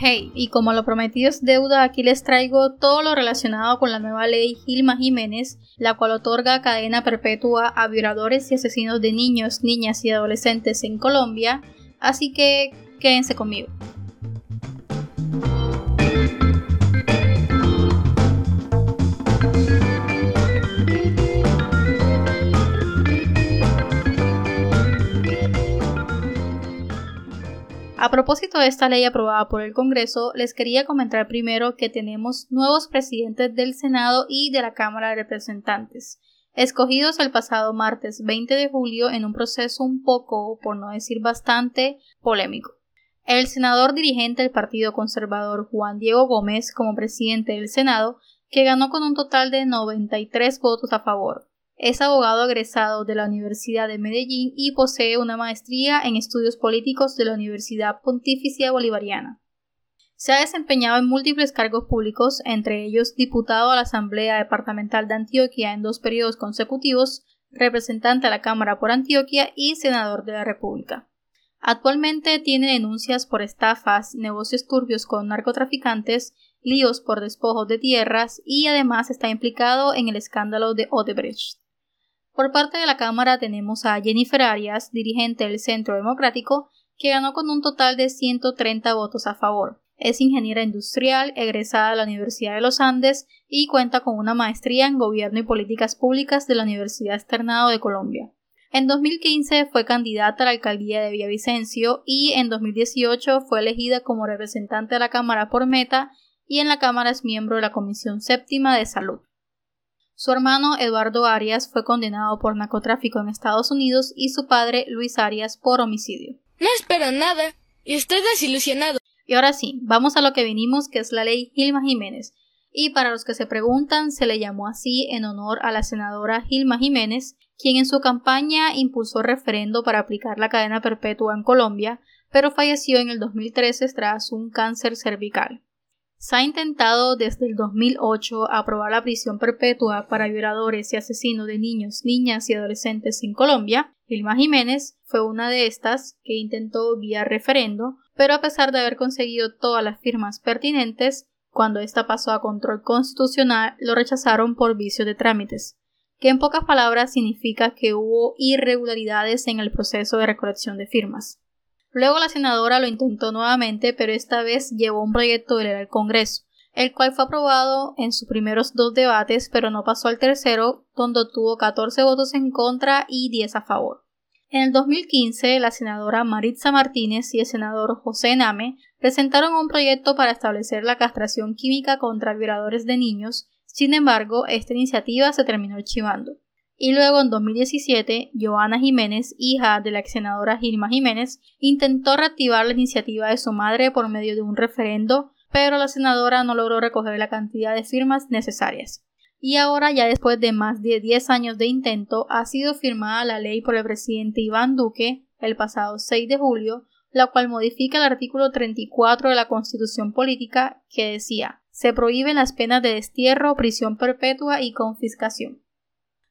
Hey, y como lo prometido es deuda, aquí les traigo todo lo relacionado con la nueva ley Gilma Jiménez, la cual otorga cadena perpetua a violadores y asesinos de niños, niñas y adolescentes en Colombia, así que quédense conmigo. A propósito de esta ley aprobada por el Congreso, les quería comentar primero que tenemos nuevos presidentes del Senado y de la Cámara de Representantes, escogidos el pasado martes 20 de julio en un proceso un poco, por no decir bastante, polémico. El senador dirigente del Partido Conservador Juan Diego Gómez como presidente del Senado, que ganó con un total de 93 votos a favor, es abogado egresado de la Universidad de Medellín y posee una maestría en estudios políticos de la Universidad Pontificia Bolivariana. Se ha desempeñado en múltiples cargos públicos, entre ellos diputado a la Asamblea Departamental de Antioquia en dos periodos consecutivos, representante a la Cámara por Antioquia y senador de la República. Actualmente tiene denuncias por estafas, negocios turbios con narcotraficantes, líos por despojos de tierras y además está implicado en el escándalo de Odebrecht. Por parte de la Cámara tenemos a Jennifer Arias, dirigente del Centro Democrático, que ganó con un total de 130 votos a favor. Es ingeniera industrial, egresada de la Universidad de los Andes y cuenta con una maestría en Gobierno y Políticas Públicas de la Universidad Externado de Colombia. En 2015 fue candidata a la alcaldía de Villavicencio y en 2018 fue elegida como representante de la Cámara por Meta y en la Cámara es miembro de la Comisión Séptima de Salud. Su hermano Eduardo Arias fue condenado por narcotráfico en Estados Unidos y su padre Luis Arias por homicidio. No espero nada y estoy desilusionado. Y ahora sí, vamos a lo que vinimos, que es la ley Gilma Jiménez. Y para los que se preguntan, se le llamó así en honor a la senadora Gilma Jiménez, quien en su campaña impulsó referendo para aplicar la cadena perpetua en Colombia, pero falleció en el 2013 tras un cáncer cervical. Se ha intentado desde el 2008 aprobar la prisión perpetua para violadores y asesinos de niños, niñas y adolescentes en Colombia. Vilma Jiménez fue una de estas que intentó vía referendo, pero a pesar de haber conseguido todas las firmas pertinentes, cuando esta pasó a control constitucional lo rechazaron por vicio de trámites, que en pocas palabras significa que hubo irregularidades en el proceso de recolección de firmas. Luego la senadora lo intentó nuevamente, pero esta vez llevó un proyecto de ley al Congreso, el cual fue aprobado en sus primeros dos debates, pero no pasó al tercero, donde tuvo 14 votos en contra y 10 a favor. En el 2015, la senadora Maritza Martínez y el senador José Name presentaron un proyecto para establecer la castración química contra violadores de niños, sin embargo, esta iniciativa se terminó archivando. Y luego en 2017, Joana Jiménez, hija de la ex senadora Gilma Jiménez, intentó reactivar la iniciativa de su madre por medio de un referendo, pero la senadora no logró recoger la cantidad de firmas necesarias. Y ahora, ya después de más de 10 años de intento, ha sido firmada la ley por el presidente Iván Duque el pasado 6 de julio, la cual modifica el artículo 34 de la Constitución Política que decía se prohíben las penas de destierro, prisión perpetua y confiscación.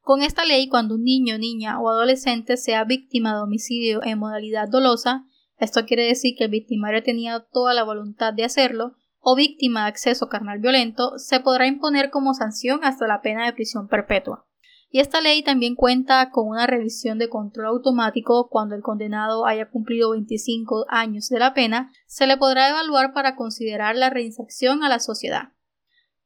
Con esta ley, cuando un niño, niña o adolescente sea víctima de homicidio en modalidad dolosa, esto quiere decir que el victimario tenía toda la voluntad de hacerlo, o víctima de acceso carnal violento, se podrá imponer como sanción hasta la pena de prisión perpetua. Y esta ley también cuenta con una revisión de control automático cuando el condenado haya cumplido 25 años de la pena, se le podrá evaluar para considerar la reinserción a la sociedad.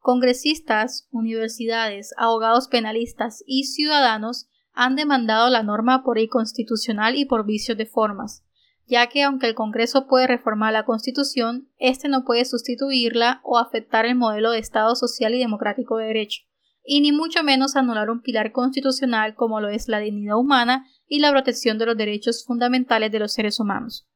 Congresistas, universidades, abogados penalistas y ciudadanos han demandado la norma por inconstitucional y por vicios de formas, ya que aunque el Congreso puede reformar la Constitución, éste no puede sustituirla o afectar el modelo de Estado social y democrático de derecho, y ni mucho menos anular un pilar constitucional como lo es la dignidad humana y la protección de los derechos fundamentales de los seres humanos.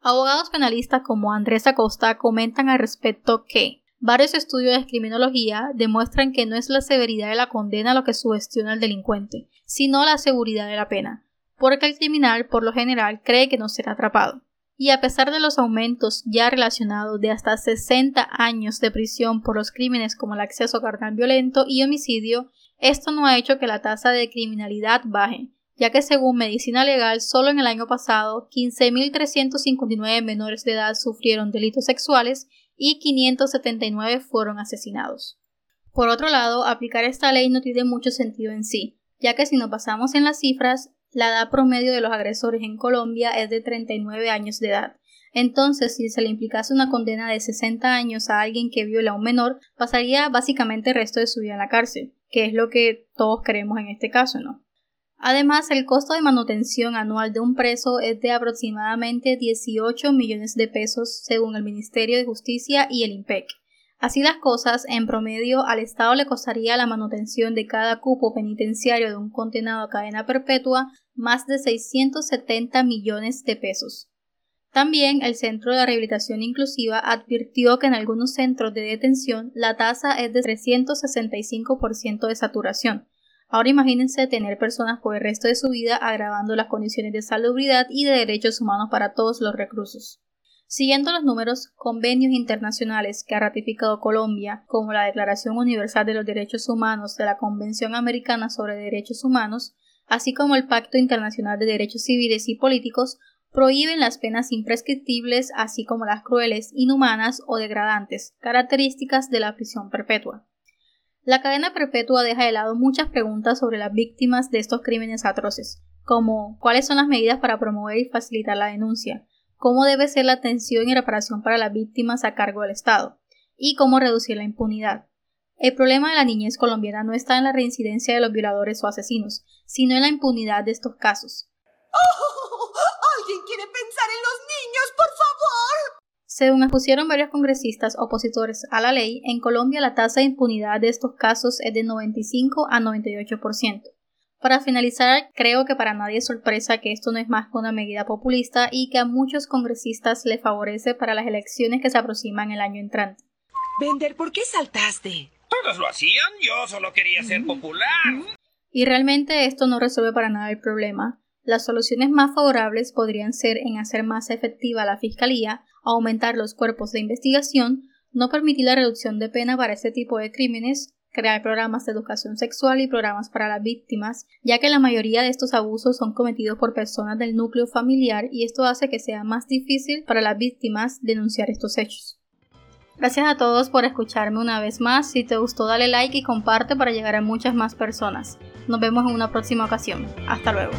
Abogados penalistas como Andrés Acosta comentan al respecto que Varios estudios de criminología demuestran que no es la severidad de la condena lo que sugestiona al delincuente, sino la seguridad de la pena, porque el criminal por lo general cree que no será atrapado. Y a pesar de los aumentos ya relacionados de hasta 60 años de prisión por los crímenes como el acceso carnal violento y homicidio, esto no ha hecho que la tasa de criminalidad baje, ya que según Medicina Legal, solo en el año pasado 15.359 menores de edad sufrieron delitos sexuales y 579 fueron asesinados. Por otro lado, aplicar esta ley no tiene mucho sentido en sí, ya que si nos basamos en las cifras, la edad promedio de los agresores en Colombia es de 39 años de edad. Entonces, si se le implicase una condena de 60 años a alguien que viola a un menor, pasaría básicamente el resto de su vida en la cárcel, que es lo que todos queremos en este caso, ¿no? Además, el costo de manutención anual de un preso es de aproximadamente 18 millones de pesos según el Ministerio de Justicia y el IMPEC. Así las cosas, en promedio al Estado le costaría la manutención de cada cupo penitenciario de un condenado a cadena perpetua más de 670 millones de pesos. También el Centro de Rehabilitación Inclusiva advirtió que en algunos centros de detención la tasa es de 365% de saturación. Ahora imagínense tener personas por el resto de su vida agravando las condiciones de salubridad y de derechos humanos para todos los reclusos. Siguiendo los números, convenios internacionales que ha ratificado Colombia, como la Declaración Universal de los Derechos Humanos de la Convención Americana sobre Derechos Humanos, así como el Pacto Internacional de Derechos Civiles y Políticos, prohíben las penas imprescriptibles, así como las crueles, inhumanas o degradantes, características de la prisión perpetua. La cadena perpetua deja de lado muchas preguntas sobre las víctimas de estos crímenes atroces, como cuáles son las medidas para promover y facilitar la denuncia, cómo debe ser la atención y reparación para las víctimas a cargo del Estado, y cómo reducir la impunidad. El problema de la niñez colombiana no está en la reincidencia de los violadores o asesinos, sino en la impunidad de estos casos. ¡Oh! ¿Alguien quiere pensar en? Según expusieron varios congresistas opositores a la ley, en Colombia la tasa de impunidad de estos casos es de 95 a 98%. Para finalizar, creo que para nadie es sorpresa que esto no es más que una medida populista y que a muchos congresistas le favorece para las elecciones que se aproximan el año entrante. Vender, ¿por qué saltaste? Todos lo hacían, yo solo quería ser popular. Y realmente esto no resuelve para nada el problema. Las soluciones más favorables podrían ser en hacer más efectiva la fiscalía, aumentar los cuerpos de investigación, no permitir la reducción de pena para este tipo de crímenes, crear programas de educación sexual y programas para las víctimas, ya que la mayoría de estos abusos son cometidos por personas del núcleo familiar y esto hace que sea más difícil para las víctimas denunciar estos hechos. Gracias a todos por escucharme una vez más. Si te gustó, dale like y comparte para llegar a muchas más personas. Nos vemos en una próxima ocasión. Hasta luego.